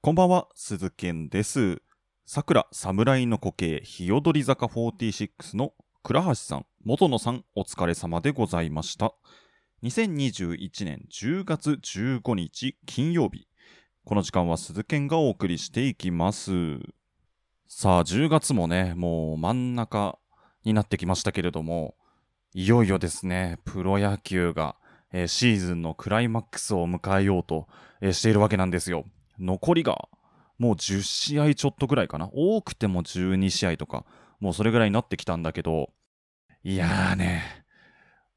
こんばんは、鈴健です。桜侍の固形、日踊り坂46の倉橋さん、元野さん、お疲れ様でございました。2021年10月15日金曜日。この時間は鈴健がお送りしていきます。さあ、10月もね、もう真ん中になってきましたけれども、いよいよですね、プロ野球が、えーシーズンのクライマックスを迎えようと、えーしているわけなんですよ。残りがもう10試合ちょっとぐらいかな。多くても12試合とか、もうそれぐらいになってきたんだけど、いやーね、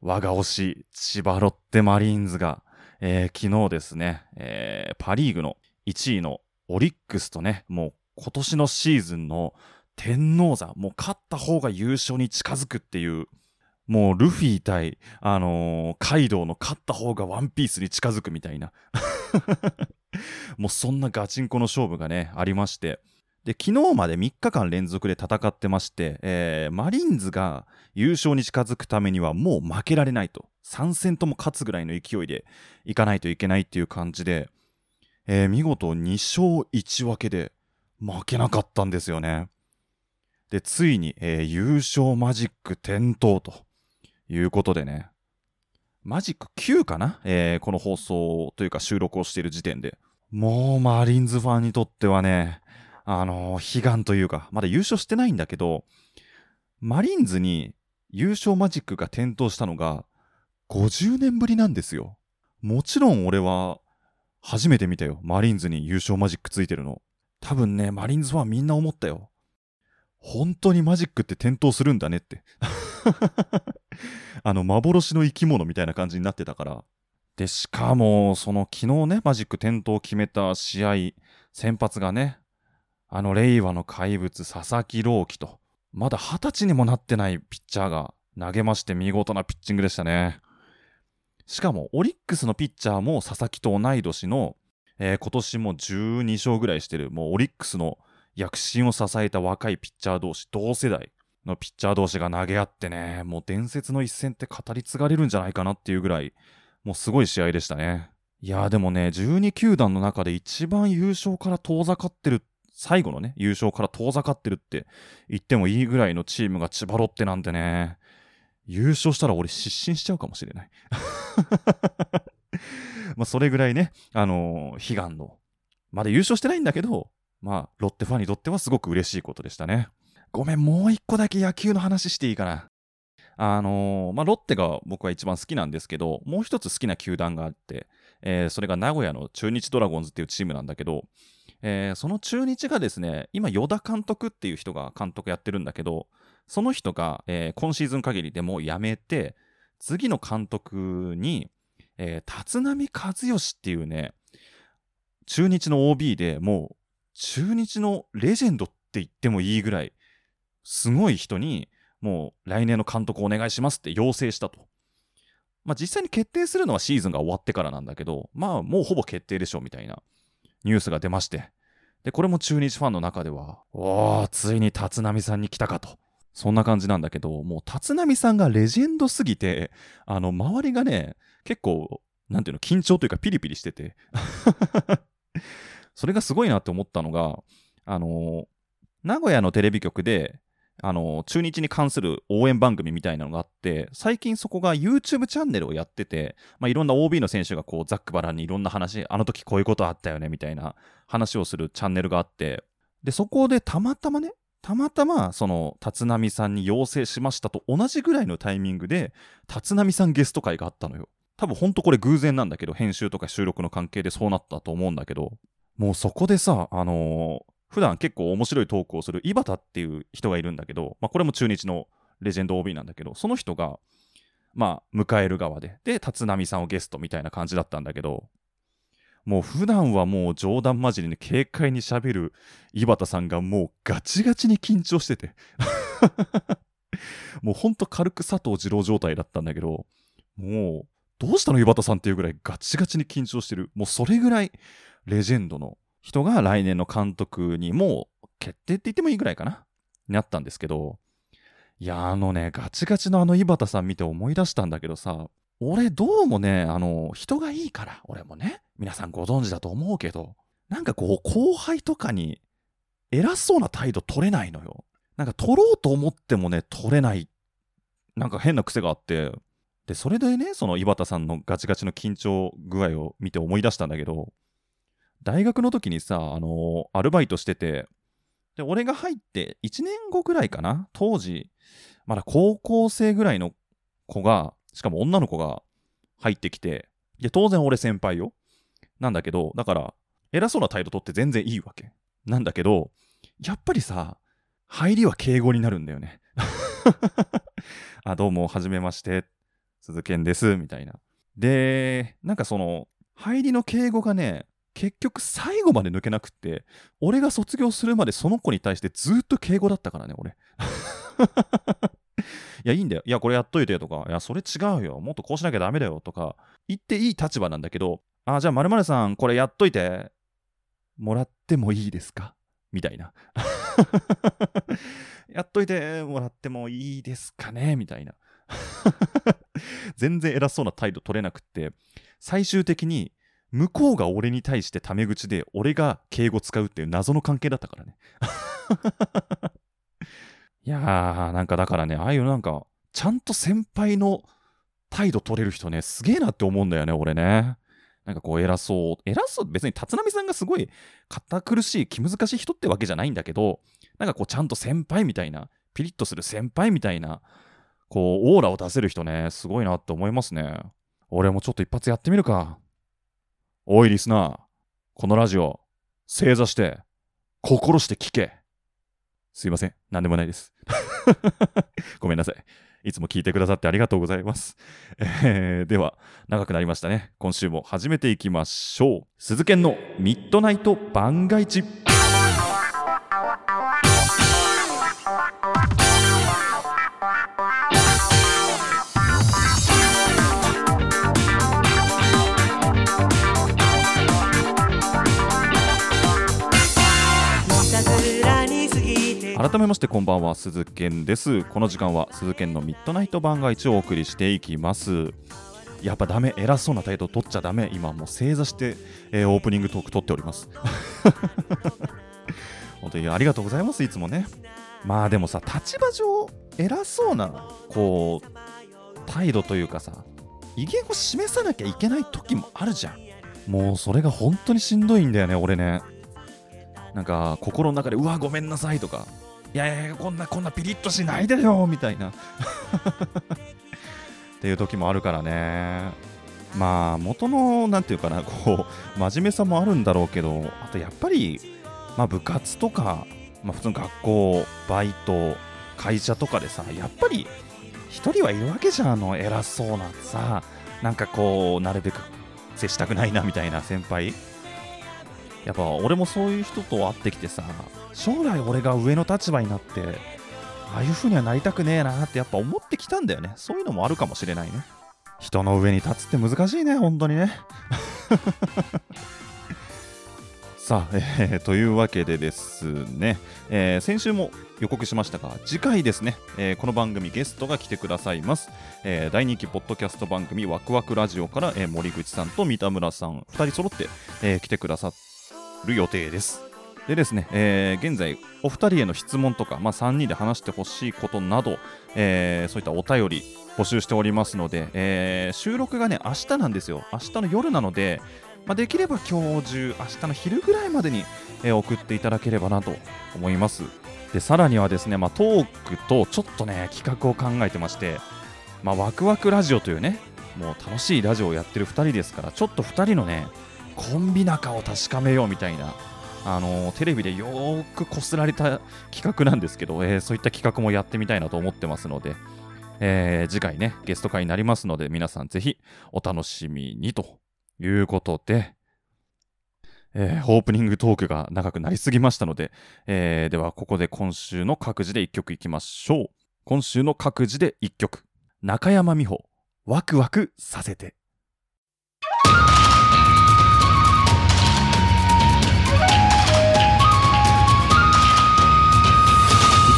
我が推し、千葉ロッテマリーンズが、えー昨日ですね、えーパリーグの1位のオリックスとね、もう今年のシーズンの天王座、もう勝った方が優勝に近づくっていう、もうルフィ対、あのーカイドウの勝った方がワンピースに近づくみたいな。もうそんなガチンコの勝負がね、ありまして。で、昨日まで3日間連続で戦ってまして、えーマリンズが優勝に近づくためにはもう負けられないと。3戦とも勝つぐらいの勢いでいかないといけないっていう感じで、えー見事2勝1分けで負けなかったんですよね。で、ついに、えー優勝マジック点灯ということでね、マジック9かな、えーこの放送というか収録をしている時点で。もうマリンズファンにとってはね、あのー悲願というか、まだ優勝してないんだけど、マリンズに優勝マジックが点灯したのが50年ぶりなんですよ。もちろん俺は初めて見たよ。マリンズに優勝マジックついてるの。多分ね、マリンズファンみんな思ったよ。本当にマジックって点灯するんだねって。あの、幻の生き物みたいな感じになってたから。で、しかも、その昨日ね、マジック点灯を決めた試合、先発がね、あの令和の怪物、佐々木朗希と、まだ二十歳にもなってないピッチャーが投げまして見事なピッチングでしたね。しかも、オリックスのピッチャーも佐々木と同い年の、えー今年も12勝ぐらいしてる、もうオリックスの躍進を支えた若いピッチャー同士、同世代のピッチャー同士が投げ合ってね、もう伝説の一戦って語り継がれるんじゃないかなっていうぐらい、もうすごい試合でしたね。いやーでもね、12球団の中で一番優勝から遠ざかってる、最後のね、優勝から遠ざかってるって言ってもいいぐらいのチームが千葉ロッテなんてね、優勝したら俺失神しちゃうかもしれない。まあそれぐらいね、あのー悲願の、まだ優勝してないんだけど、まあロッテファンにとってはすごく嬉しいことでしたね。ごめん、もう一個だけ野球の話していいかな。あのーまあ、ロッテが僕は一番好きなんですけど、もう一つ好きな球団があって、えーそれが名古屋の中日ドラゴンズっていうチームなんだけど、えーその中日がですね、今、与田監督っていう人が監督やってるんだけど、その人が、えー今シーズン限りでもう辞めて、次の監督に、えー立浪和義っていうね、中日の OB でもう、中日のレジェンドって言ってもいいぐらい、すごい人に、もう来年の監督お願いしますって要請したと。まあ実際に決定するのはシーズンが終わってからなんだけど、まあもうほぼ決定でしょうみたいなニュースが出まして。で、これも中日ファンの中では、おー、ついに立浪さんに来たかと。そんな感じなんだけど、もう立浪さんがレジェンドすぎて、あの、周りがね、結構、なんていうの、緊張というかピリピリしてて。それがすごいなって思ったのが、あの、名古屋のテレビ局で、あの、中日に関する応援番組みたいなのがあって、最近そこが YouTube チャンネルをやってて、まあ、いろんな OB の選手がこう、ざっくばらんにいろんな話、あの時こういうことあったよね、みたいな話をするチャンネルがあって、で、そこでたまたまね、たまたま、その、立浪さんに要請しましたと同じぐらいのタイミングで、立浪さんゲスト会があったのよ。多分ほんとこれ偶然なんだけど、編集とか収録の関係でそうなったと思うんだけど、もうそこでさ、あのー普段結構面白いトークをする井端っていう人がいるんだけど、まあ、これも中日のレジェンド OB なんだけど、その人が、まあ、迎える側で、で、立浪さんをゲストみたいな感じだったんだけど、もう普段はもう冗談交じりに軽快に喋る井端さんがもうガチガチに緊張してて、もうほんと軽く佐藤二郎状態だったんだけど、もう、どうしたの井端さんっていうぐらいガチガチに緊張してる。もうそれぐらいレジェンドの人が来年の監督にもう決定って言ってもいいぐらいかな。になったんですけど、いや、あのね、ガチガチのあの井端さん見て思い出したんだけどさ、俺どうもね、あの、人がいいから、俺もね、皆さんご存知だと思うけど、なんかこう、後輩とかに偉そうな態度取れないのよ。なんか取ろうと思ってもね、取れない。なんか変な癖があって。で、それでね、その井端さんのガチガチの緊張具合を見て思い出したんだけど、大学の時にさ、あのー、アルバイトしてて、で、俺が入って1年後ぐらいかな当時、まだ高校生ぐらいの子が、しかも女の子が入ってきて、で、当然俺先輩よ。なんだけど、だから、偉そうな態度取って全然いいわけ。なんだけど、やっぱりさ、入りは敬語になるんだよね。あ、どうも、はじめまして。鈴賢です。みたいな。で、なんかその、入りの敬語がね、結局最後まで抜けなくって、俺が卒業するまでその子に対してずっと敬語だったからね、俺。いや、いいんだよ。いや、これやっといてとか、いや、それ違うよ。もっとこうしなきゃダメだよとか、言っていい立場なんだけど、あ、じゃあ、まるさん、これやっといて、もらってもいいですか？みたいな。やっといてもらってもいいですかね？みたいな。全然偉そうな態度取れなくって、最終的に向こうが俺に対してタメ口で俺が敬語使うっていう謎の関係だったからね。いやー、なんかだからね、ああいうなんか、ちゃんと先輩の態度取れる人ね、すげえなって思うんだよね、俺ね。なんかこう偉そう。偉そう、別に立浪さんがすごい堅苦しい、気難しい人ってわけじゃないんだけど、なんかこうちゃんと先輩みたいな、ピリッとする先輩みたいな、こうオーラを出せる人ね、すごいなって思いますね。俺もちょっと一発やってみるか。おいリスナー、このラジオ、正座して、心して聞け。すいません、なんでもないです。ごめんなさい。いつも聞いてくださってありがとうございます。えー、では、長くなりましたね。今週も始めていきましょう。鈴研のミッドナイト番外地。改めましてこんばんは鈴健です。この時間は鈴健のミッドナイト番外地をお送りしていきます。やっぱダメ偉そうな態度取っちゃダメ。今もう正座して、えー、オープニングトーク取っております。本当にありがとうございます。いつもね。まあでもさ立場上偉そうなこう態度というかさ威厳を示さなきゃいけない時もあるじゃん。もうそれが本当にしんどいんだよね俺ね。なんか心の中でうわごめんなさいとか。いやいやこんなこんなピリッとしないでよ みたいな。っていう時もあるからね。まあ元の何て言うかなこう真面目さもあるんだろうけどあとやっぱりまあ部活とか、まあ、普通の学校バイト会社とかでさやっぱり1人はいるわけじゃんあの偉そうなさ。なんかこうなるべく接したくないなみたいな先輩。やっぱ俺もそういう人と会ってきてさ将来俺が上の立場になってああいう風にはなりたくねえなってやっぱ思ってきたんだよね。そういうのもあるかもしれないね。人の上に立つって難しいね本当にね。さあ、えー、というわけでですね、えー、先週も予告しましたが次回ですね、えー、この番組ゲストが来てくださいます、え大人気ポッドキャスト番組ワクワクラジオから、え森口さんと三田村さん2人揃って、え来てくださる予定ですでですね、えー、現在お二人への質問とか、まあ、3人で話してほしいことなど、えー、そういったお便り募集しておりますので、えー、収録がね明日なんですよ。明日の夜なので、まあ、できれば今日中明日の昼ぐらいまでに、えー、送っていただければなと思います。でさらにはですね、まあ、トークとちょっとね企画を考えてまして、まあ、ワクワクラジオというねもう楽しいラジオをやってる2人ですからちょっと2人のねコンビ仲を確かめようみたいなあのテレビでよーくこすられた企画なんですけど、えー、そういった企画もやってみたいなと思ってますので、えー、次回ね、ゲスト会になりますので、皆さんぜひお楽しみにということで、えー、オープニングトークが長くなりすぎましたので、えー、ではここで今週の各自で1曲いきましょう。今週の各自で1曲。中山美穂、ワクワクさせて。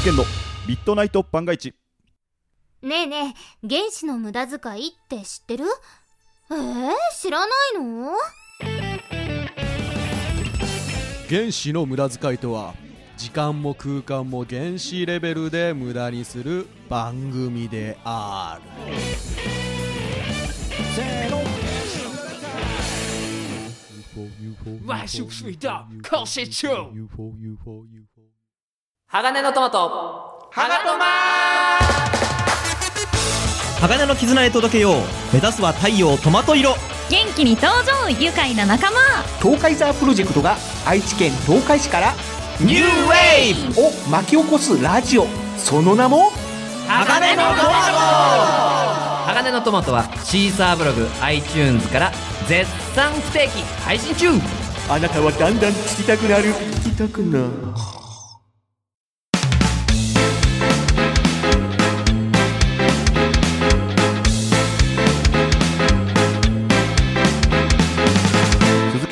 見のミッドナイト番外地ねえねえ原子の無駄遣いって知ってる？えー、知らないの？原子の無駄遣いとは時間も空間も原子レベルで無駄にする番組である。せーの。毎週水道更新中 UFO UFO UFO 鋼のトマト。ハガトマ鋼の絆へ届けよう。目指すは太陽トマト色。元気に登場愉快な仲間。東海ザープロジェクトが愛知県東海市から。ニューウェイ。ブを巻き起こすラジオ。その名も？鋼のトマト。鋼のトマトはシーサーブログ iTunes から絶賛不定期配信中。あなたはだんだん聞きたくなる。聞きたくなる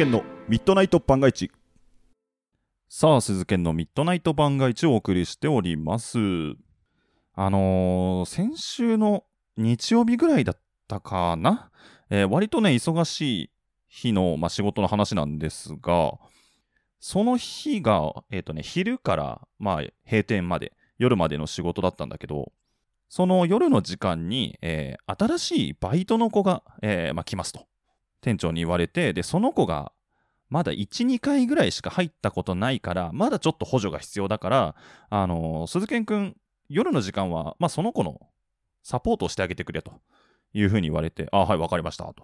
鈴研のミッドナイト番外地さあ鈴研のミッドナイト番外地をお送りしております。あのー先週の日曜日ぐらいだったかな、えー割とね忙しい日の、まあ、仕事の話なんですがその日が、えっ、とね、昼から、まあ、閉店まで、夜までの仕事だったんだけど、その夜の時間に、えー新しいバイトの子が、えーまあ、来ますと。店長に言われて、で、その子が、まだ1、2回ぐらいしか入ったことないから、まだちょっと補助が必要だから、あの鈴賢くん、夜の時間は、まあ、その子のサポートをしてあげてくれというふうに言われて、あ、はい、わかりました、と。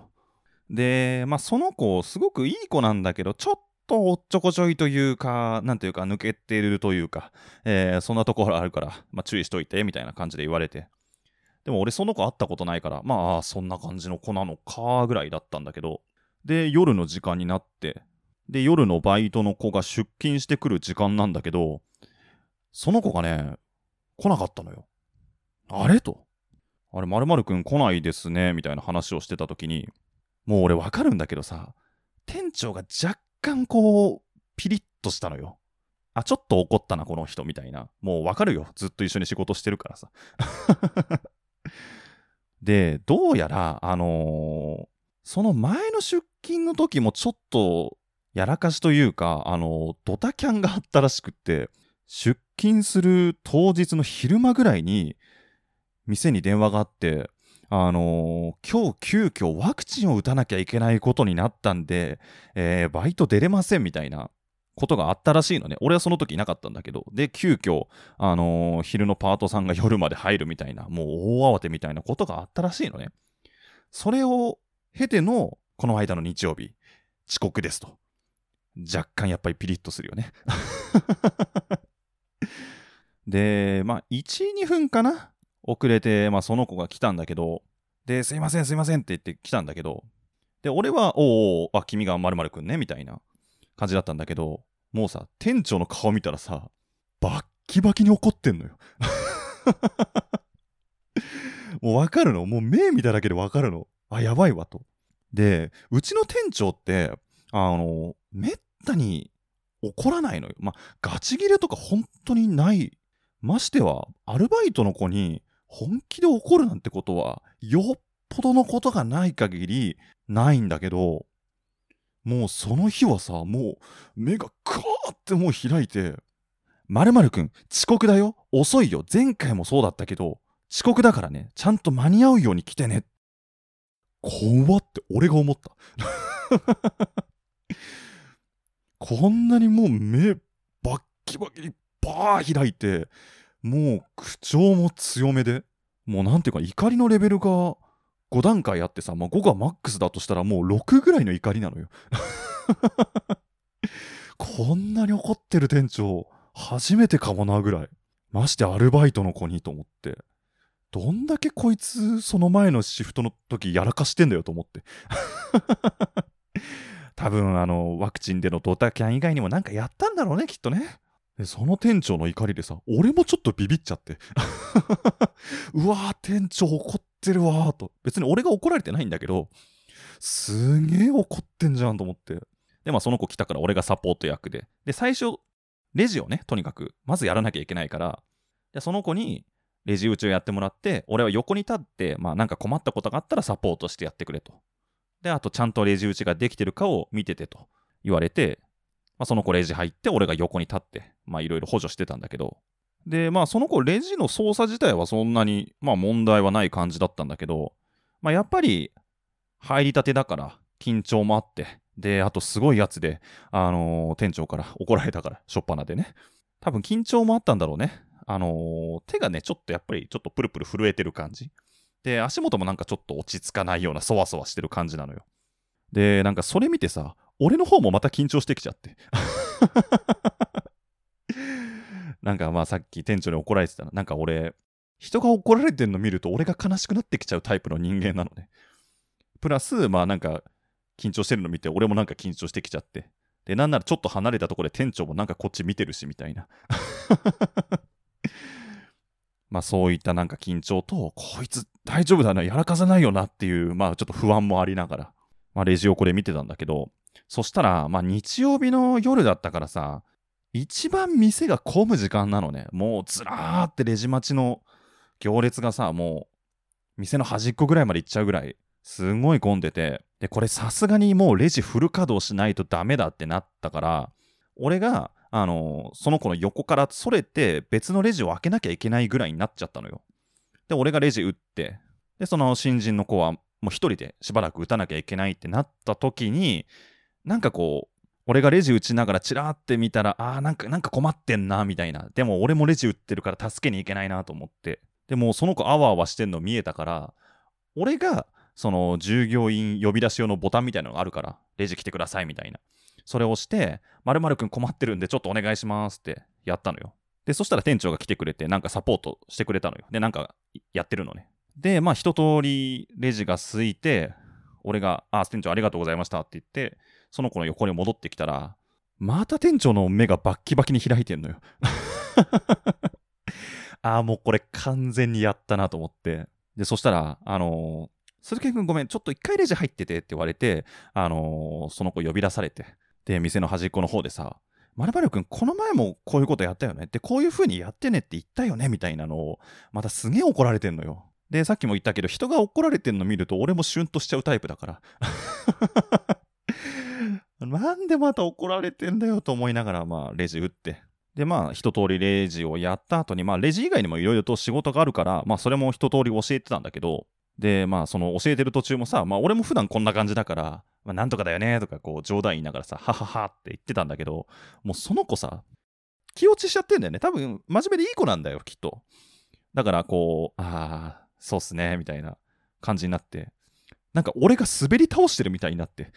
で、まあ、その子、すごくいい子なんだけど、ちょっとおっちょこちょいというか、なんていうか、抜けてるというか、えーそんなところあるから、まあ、注意しといて、みたいな感じで言われて。でも俺その子会ったことないから、まあ、そんな感じの子なのか、ぐらいだったんだけど、で、夜の時間になって、で、夜のバイトの子が出勤してくる時間なんだけど、その子がね、来なかったのよ。あれ？と。あれ、まるくん来ないですね、みたいな話をしてた時に、もう俺わかるんだけどさ、店長が若干こう、ピリッとしたのよ。あ、ちょっと怒ったな、この人、みたいな。もうわかるよ。ずっと一緒に仕事してるからさ。で、どうやら、あのーその前の出勤の時もちょっと、やらかしというか、あのードタキャンがあったらしくって、出勤する当日の昼間ぐらいに、店に電話があって、あのー今日急遽ワクチンを打たなきゃいけないことになったんで、えーバイト出れませんみたいな。ことがあったらしいのね。俺はその時いなかったんだけど。で、急遽、あのー昼のパートさんが夜まで入るみたいな、もう大慌てみたいなことがあったらしいのね。それを経ての、この間の日曜日、遅刻ですと。若干やっぱりピリッとするよね。で、まあ、1、2分かな遅れて、まあ、その子が来たんだけど、で、すいません、すいませんって言って来たんだけど、で、俺は、おおあ、君がまるくんね、みたいな感じだったんだけど、もうさ、店長の顔見たらさ、バッキバキに怒ってんのよ。もうわかるの？もう目見ただけでわかるの。あ、やばいわと。で、うちの店長って、あの、めったに怒らないのよ。まあ、ガチギレとか本当にない。ましては、アルバイトの子に本気で怒るなんてことは、よっぽどのことがない限りないんだけど、もうその日はさ、もう目がクワーってもう開いて、まるくん、遅刻だよ遅いよ前回もそうだったけど、遅刻だからね、ちゃんと間に合うように来てね。怖って俺が思った。こんなにもう目バッキバキにバー開いて、もう口調も強めで、もうなんていうか怒りのレベルが5段階あってさ、まあ、5がマックスだとしたらもう6ぐらいの怒りなのよ。こんなに怒ってる店長、初めてかもなぐらい。ましてアルバイトの子にと思って。どんだけこいつ、その前のシフトの時やらかしてんだよと思って。多分、あの、ワクチンでのドタキャン以外にもなんかやったんだろうね、きっとね。で、その店長の怒りでさ、俺もちょっとビビっちゃって。うわー、店長怒っててるわーと。別に俺が怒られてないんだけど、すげえ怒ってんじゃんと思って。で、まあその子来たから俺がサポート役で。で、最初、レジをね、とにかく、まずやらなきゃいけないから、で、その子に、レジ打ちをやってもらって、俺は横に立って、まあなんか困ったことがあったらサポートしてやってくれと。で、あとちゃんとレジ打ちができてるかを見ててと言われて、まあ、その子レジ入って、俺が横に立って、まあいろいろ補助してたんだけど、で、まあその子レジの操作自体はそんなに、まあ問題はない感じだったんだけど、まあやっぱり入りたてだから緊張もあって、で、あとすごいやつで、あのー店長から怒られたから、しょっぱなでね。多分緊張もあったんだろうね。あのー手がね、ちょっとやっぱりちょっとプルプル震えてる感じ。で、足元もなんかちょっと落ち着かないようなそわそわしてる感じなのよ。で、なんかそれ見てさ、俺の方もまた緊張してきちゃって。なんかまあさっき店長に怒られてたの。なんか俺、人が怒られてんの見ると俺が悲しくなってきちゃうタイプの人間なのね。プラス、まあなんか緊張してるの見て俺もなんか緊張してきちゃって。で、なんならちょっと離れたところで店長もなんかこっち見てるしみたいな。まあそういったなんか緊張と、こいつ大丈夫だな、やらかさないよなっていう、まあちょっと不安もありながら、まあレジをこれ見てたんだけど、そしたら、まあ日曜日の夜だったからさ、一番店が混む時間なのね。もうずらーってレジ待ちの行列がさ、もう店の端っこぐらいまで行っちゃうぐらい、すごい混んでて、で、これさすがにもうレジフル稼働しないとダメだってなったから、俺が、あのその子の横からそれて別のレジを開けなきゃいけないぐらいになっちゃったのよ。で、俺がレジ打って、で、その新人の子はもう一人でしばらく打たなきゃいけないってなった時に、なんかこう、俺がレジ打ちながらチラーって見たら、あーなんか、なんか困ってんな、みたいな。でも俺もレジ打ってるから助けに行けないなと思って。でもその子あわあわしてんの見えたから、俺が、その従業員呼び出し用のボタンみたいなのがあるから、レジ来てくださいみたいな。それを押して、〇〇くん困ってるんでちょっとお願いしますってやったのよ。で、そしたら店長が来てくれて、なんかサポートしてくれたのよ。で、なんかやってるのね。で、まあ一通りレジが空いて、俺が、あ、店長ありがとうございましたって言って、その子の横に戻ってきたら、また店長の目がバッキバキに開いてんのよ。ああ、もうこれ完全にやったなと思って。で、そしたら、あのー鈴木君ごめん、ちょっと一回レジ入っててって言われて、あのーその子呼び出されて、で、店の端っこの方でさ、まるまるくん、この前もこういうことやったよねって、こういう風にやってねって言ったよねみたいなのを、またすげえ怒られてんのよ。で、さっきも言ったけど、人が怒られてんの見ると、俺もシュンとしちゃうタイプだから。なんでまた怒られてんだよと思いながら、まあ、レジ打って。で、まあ、一通りレジをやった後に、まあ、レジ以外にもいろいろと仕事があるから、まあ、それも一通り教えてたんだけど、で、まあ、その教えてる途中もさ、まあ、俺も普段こんな感じだから、まあ、なんとかだよねとか、こう、冗談言いながらさ、はははって言ってたんだけど、もうその子さ、気落ちしちゃってんだよね。多分、真面目でいい子なんだよ、きっと。だから、こう、ああ、そうっすね、みたいな感じになって、なんか俺が滑り倒してるみたいになって。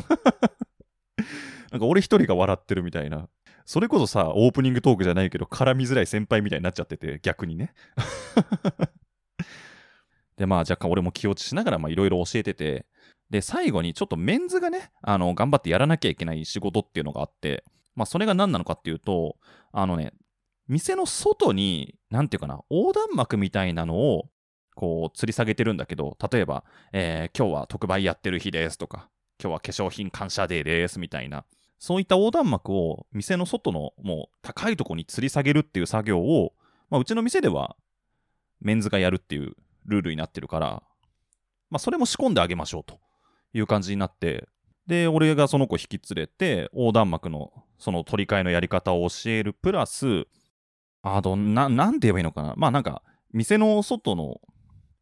なんか俺一人が笑ってるみたいな。それこそさ、オープニングトークじゃないけど、絡みづらい先輩みたいになっちゃってて、逆にね。で、まあ若干俺も気落ちしながら、まあいろいろ教えてて、で、最後にちょっとメンズがね、あの、頑張ってやらなきゃいけない仕事っていうのがあって、まあそれが何なのかっていうと、あのね、店の外に、なんていうかな、横断幕みたいなのを、こう、吊り下げてるんだけど、例えば、えー今日は特売やってる日ですとか、今日は化粧品感謝デーですみたいな、そういった横断幕を店の外のもう高いとこに吊り下げるっていう作業を、まあ、うちの店ではメンズがやるっていうルールになってるから、まあ、それも仕込んであげましょうという感じになって、で、俺がその子引き連れて、横断幕のその取り替えのやり方を教える、プラス、あと、な、なんて言えばいいのかな。まあなんか、店の外の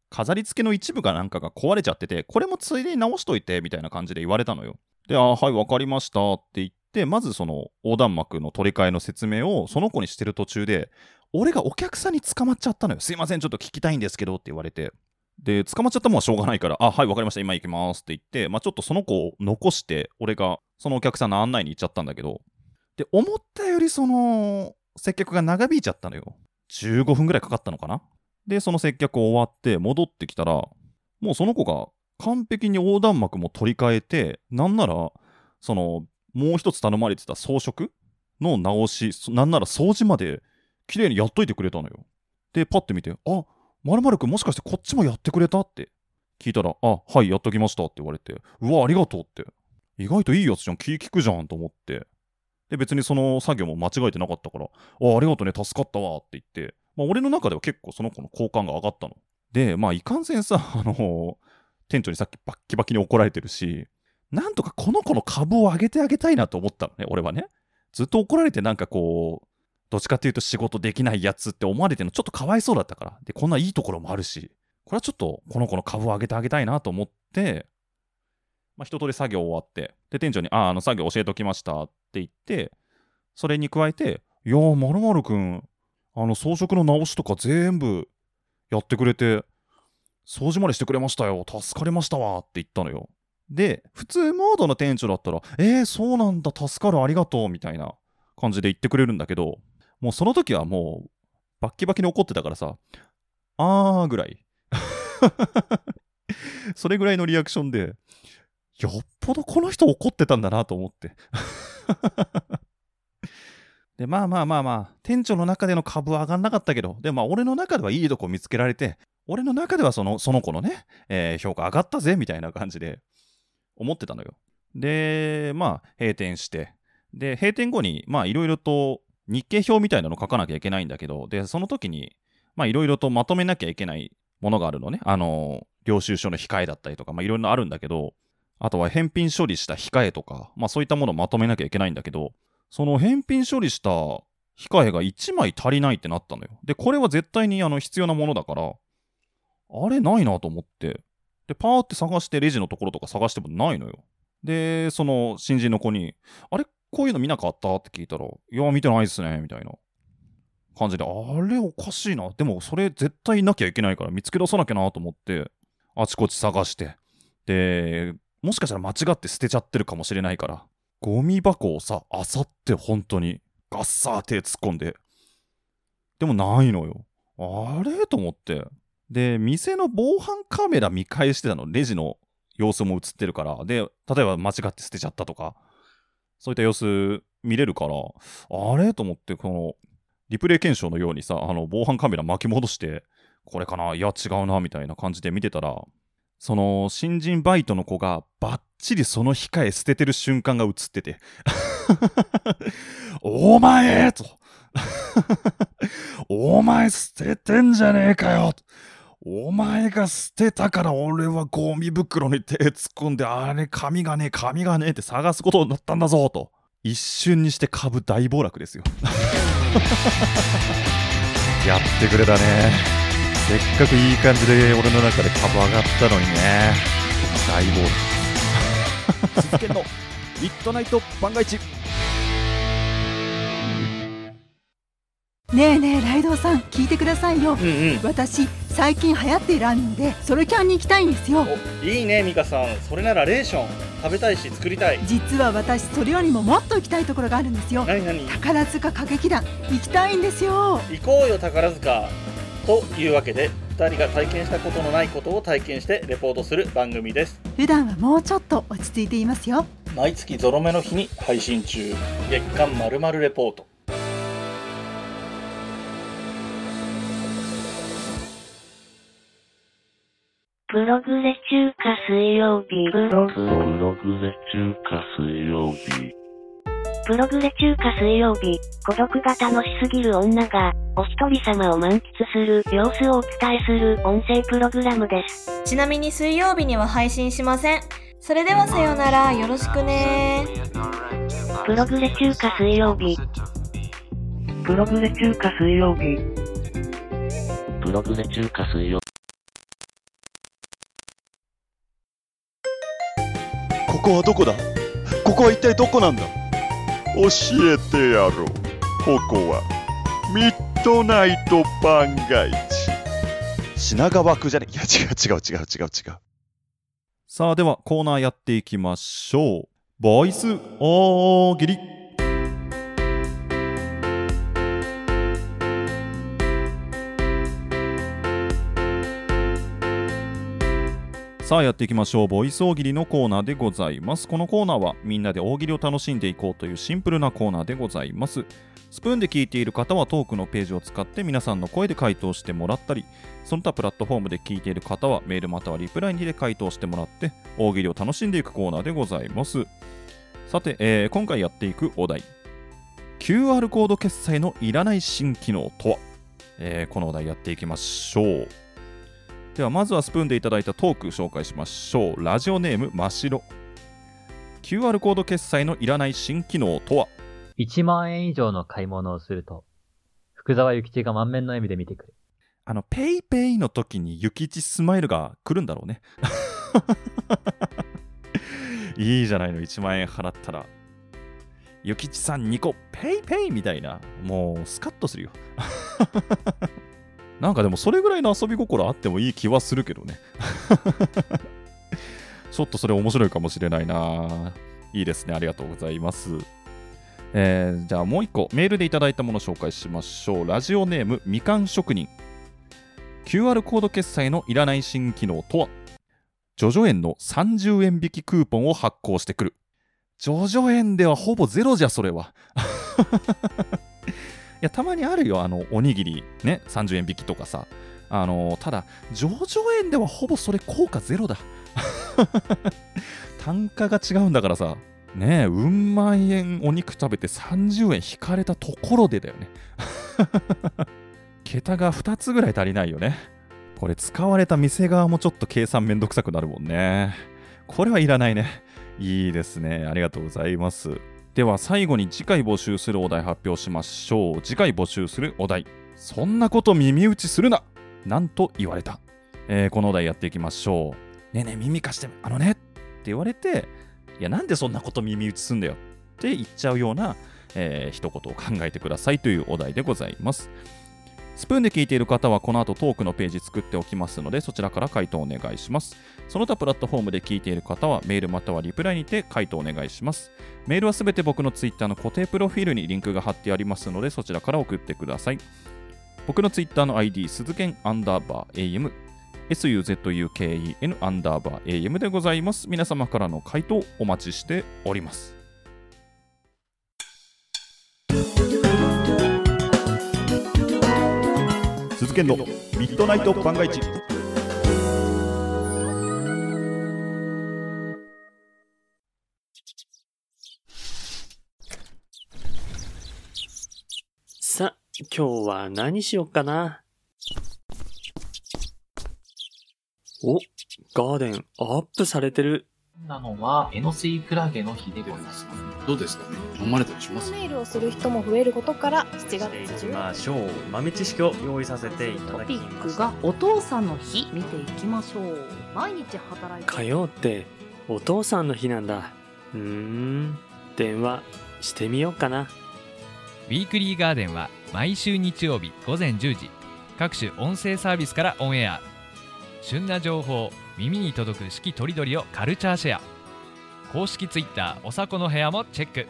飾り付けの一部かなんかが壊れちゃってて、これもついでに直しといて、みたいな感じで言われたのよ。で、ああ、はい、わかりましたって言って、まずその横断幕の取り替えの説明をその子にしてる途中で、俺がお客さんに捕まっちゃったのよ。すいません、ちょっと聞きたいんですけどって言われて。で、捕まっちゃったもんはしょうがないから、あ、はい、わかりました、今行きますって言って、まあちょっとその子を残して、俺がそのお客さんの案内に行っちゃったんだけど、で、思ったよりその、接客が長引いちゃったのよ。15分ぐらいかかったのかなで、その接客終わって戻ってきたら、もうその子が完璧に横断幕も取り替えて、なんなら、その、もう一つ頼まれてた装飾の直し、なんなら掃除まで綺麗にやっといてくれたのよ。で、パッて見て、あ、まるまるくんもしかしてこっちもやってくれたって聞いたら、あ、はい、やっときましたって言われて、うわ、ありがとうって。意外といいやつじゃん、気利くじゃんと思って。で、別にその作業も間違えてなかったから、あ、ありがとうね、助かったわって言って、まあ俺の中では結構その子の好感が上がったの。で、まあいかんせんさ、あの店長にさっきバッキバキに怒られてるし、なんとかこの子の株を上げてあげたいなと思ったのね、俺はね。ずっと怒られてなんかこう、どっちかっていうと仕事できないやつって思われてるのちょっとかわいそうだったから。で、こんないいところもあるし、これはちょっとこの子の株を上げてあげたいなと思って、まあ、一通り作業終わって、で、店長に、あ、ああの作業教えておきましたって言って、それに加えて、いやー、まるまるくん、あの装飾の直しとか全部やってくれて、掃除までしてくれましたよ、助かりましたわって言ったのよ。で、普通モードの店長だったら、えー、そうなんだ、助かる、ありがとう、みたいな感じで言ってくれるんだけど、もうその時はもう、バッキバキに怒ってたからさ、あーぐらい。それぐらいのリアクションで、よっぽどこの人怒ってたんだなと思って。で、まあまあまあまあ、店長の中での株は上がんなかったけど、で、まあ俺の中ではいいとこ見つけられて、俺の中ではそのその子のね、えー評価上がったぜみたいな感じで思ってたのよ。で、まあ閉店して、で、閉店後に、まあいろいろと日経表みたいなの書かなきゃいけないんだけど、で、その時に、まあいろいろとまとめなきゃいけないものがあるのね。あの、領収書の控えだったりとか、まあいろいろあるんだけど、あとは返品処理した控えとか、まあそういったものをまとめなきゃいけないんだけど、その返品処理した控えが1枚足りないってなったのよ。で、これは絶対にあの必要なものだから、あれないなと思って。で、パーって探してレジのところとか探してもないのよ。で、その新人の子に、あれこういうの見なかった？って聞いたら、いや、見てないっすね、みたいな感じで、あれおかしいな。でもそれ絶対なきゃいけないから見つけ出さなきゃなと思って、あちこち探して。で、もしかしたら間違って捨てちゃってるかもしれないから、ゴミ箱をさ、あさって本当に、ガッサー手突っ込んで。でもないのよ。あれ？と思って。で、店の防犯カメラ見返してたの。レジの様子も映ってるから。で、例えば間違って捨てちゃったとか、そういった様子見れるから、あれ？と思って、この、リプレイ検証のようにさ、あの、防犯カメラ巻き戻して、これかな？いや、違うな、みたいな感じで見てたら、その、新人バイトの子が、バッチリその控え捨ててる瞬間が映ってて、お前と お前捨ててんじゃねえかよお前が捨てたから俺はゴミ袋に手突っ込んで、あれ、紙がねえ、紙がねえって探すことになったんだぞと。一瞬にして株大暴落ですよ。やってくれたね。せっかくいい感じで俺の中で株上がったのにね。大暴落。鈴研の。ミッドナイト番外地ねえねえライドウさん聞いてくださいよ。うんうん。私最近流行っているアニメでソロキャンに行きたいんですよ。いいねミカさん。それならレーション。食べたいし作りたい。実は私それよりももっと行きたいところがあるんですよ。何何？宝塚歌劇団行きたいんですよ。行こうよ宝塚というわけで2人が体験したことのないことを体験してレポートする番組です。普段はもうちょっと落ち着いていますよ。毎月ゾロ目の日に配信中。月刊まるまるレポート。プログレ中華水曜日。ブログプログレ中華水曜日。プログレ中華水曜日、孤独が楽しすぎる女が、お一人様を満喫する様子をお伝えする音声プログラムです。ちなみに水曜日には配信しません。それではさようなら、よろしくねプログレ中華水曜日。プログレ中華水曜日。プログレ中華水曜ここはどこだ？ここは一体どこなんだ？教えてやろう。ここは、ミトナイト番外地。品川区じゃね？いや違う違う違う違う違う。さあ、ではコーナーやっていきましょう。ボイスおーぎり。さあやっていきましょう。ボイス大喜利のコーナーでございます。このコーナーはみんなで大喜利を楽しんでいこうというシンプルなコーナーでございます。スプーンで聞いている方はトークのページを使って皆さんの声で回答してもらったり、その他プラットフォームで聞いている方はメールまたはリプライにで回答してもらって大喜利を楽しんでいくコーナーでございます。さて、えー今回やっていくお題 QR コード決済のいらない新機能とは、えーこのお題やっていきましょう。ではまずはスプーンでいただいたトーク紹介しましょう。ラジオネームましろ。QR コード決済のいらない新機能とは？1万円以上の買い物をすると、福沢諭吉が満面の笑みで見てくる。あの、ペイペイの時に諭吉スマイルが来るんだろうね。いいじゃないの、1万円払ったら。諭吉さんニコ、ペイペイみたいな。もう、スカッとするよ。なんかでも、それぐらいの遊び心あってもいい気はするけどね。ちょっとそれ面白いかもしれないな。いいですね。ありがとうございます。えー、じゃあもう一個、メールでいただいたものを紹介しましょう。ラジオネーム、みかん職人。QR コード決済のいらない新機能とは？ジョジョ園の30円引きクーポンを発行してくる。ジョジョ園ではほぼゼロじゃ、それは。いや、たまにあるよ、あの、おにぎり、ね、30円引きとかさ。あの、ただ、ジョジョ園ではほぼそれ効果ゼロだ。単価が違うんだからさ。ねえ、うん万円お肉食べて30円引かれたところでだよね。桁が2つぐらい足りないよね。これ使われた店側もちょっと計算めんどくさくなるもんね。これはいらないね。いいですね。ありがとうございます。では最後に次回募集するお題発表しましょう。次回募集するお題。そんなこと耳打ちするななんと言われた。えー、このお題やっていきましょう。ねえねえ耳貸して、あのねって言われて、いやなんでそんなこと耳打ちすんだよって言っちゃうような、えー、一言を考えてくださいというお題でございます。スプーンで聞いている方はこの後トークのページ作っておきますのでそちらから回答お願いします。その他プラットフォームで聞いている方はメールまたはリプライにて回答お願いします。メールはすべて僕の Twitter の固定プロフィールにリンクが貼ってありますのでそちらから送ってください。僕の Twitter の ID、鈴剣アンダーバー AM、suzuken アンダーバー AM でございます。皆様からの回答お待ちしております。鈴剣のミッドナイト番外地。さあ、今日は何しよっかな？お、ガーデンアップされてる。なのは、エノスイクラゲの日でございます。どうですかね？飲まれたりします？ネイルをする人も増えることから7月行きましょう。豆知識を用意させていただきトピックがお父さんの日見ていきましょう。毎日働いて。火曜ってお父さんの日なんだ。うーん。電話してみようかな。ウィークリーガーデンは毎週日曜日午前10時。各種音声サービスからオンエア。旬な情報耳に届く四季とりどりをカルチャーシェア。公式ツイッターおさこの部屋もチェック。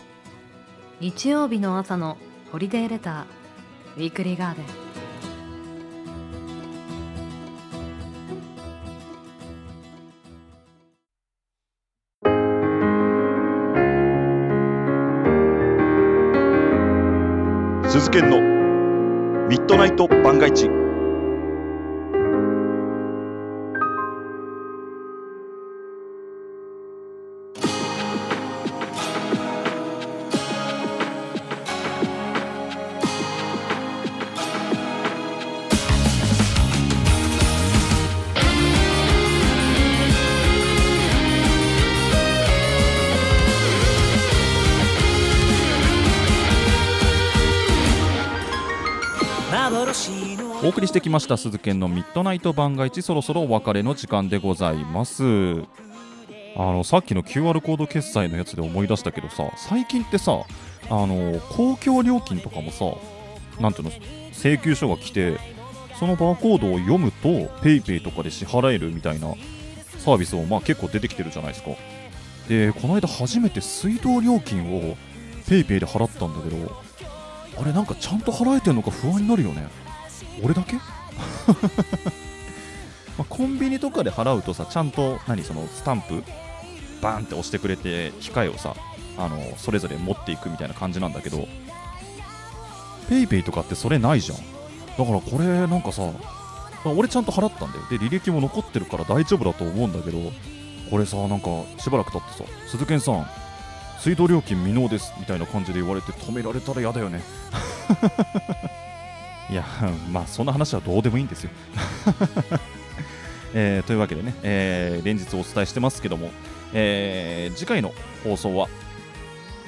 日曜日の朝のホリデーレターウィークリーガーデン。鈴研のミッドナイト番外地お送りしてきました鈴研のミッドナイト番外地そろそろお別れの時間でございます。あのさっきの QR コード決済のやつで思い出したけどさ最近ってさあの公共料金とかもさなんていうの請求書が来てそのバーコードを読むと PayPay とかで支払えるみたいなサービスもまあ結構出てきてるじゃないですか。でこの間初めて水道料金を PayPay で払ったんだけどあれなんかちゃんと払えてんのか不安になるよね。俺だけ？まコンビニとかで払うとさちゃんと何そのスタンプ？バーンって押してくれて機械をさあのそれぞれ持っていくみたいな感じなんだけど PayPay とかってそれないじゃん。だからこれなんかさ俺ちゃんと払ったんだよ。で履歴も残ってるから大丈夫だと思うんだけどこれさなんかしばらく経ってさ鈴研さん水道料金未納ですみたいな感じで言われて止められたら嫌だよね。いや まあそんな話はどうでもいいんですよ。えーというわけでね、えー連日お伝えしてますけども、えー次回の放送は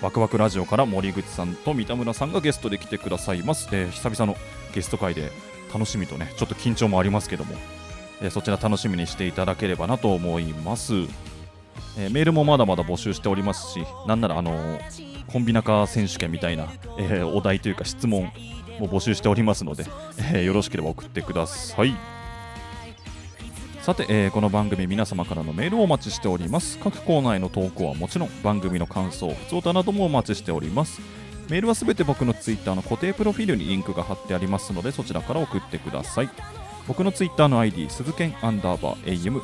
ワクワクラジオから森口さんと三田村さんがゲストで来てくださいます、え久々のゲスト会で楽しみとねちょっと緊張もありますけども、えそちら楽しみにしていただければなと思います、えメールもまだまだ募集しておりますしなんならあのコンビ仲選手権みたいな、えお題というか質問も募集しておりますので、えーよろしければ送ってください。さて、えーこの番組皆様からのメールをお待ちしております。各コーナーへの投稿はもちろん番組の感想普通歌などもお待ちしております。メールはすべて僕のツイッターの固定プロフィールにリンクが貼ってありますのでそちらから送ってください。僕のツイッターの ID 鈴剣アンダーバー AM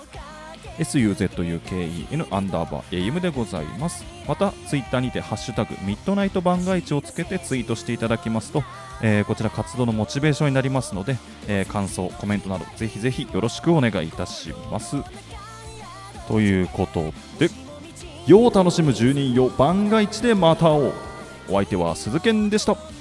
SUZUKEN アンダーバー AM でございます。またツイッターにてハッシュタグミッドナイト番外地をつけてツイートしていただきますと、えーこちら活動のモチベーションになりますので、えー感想コメントなどぜひぜひよろしくお願いいたします。ということで世を楽しむ住人よ番外地でまた会おう。お相手は鈴剣でした。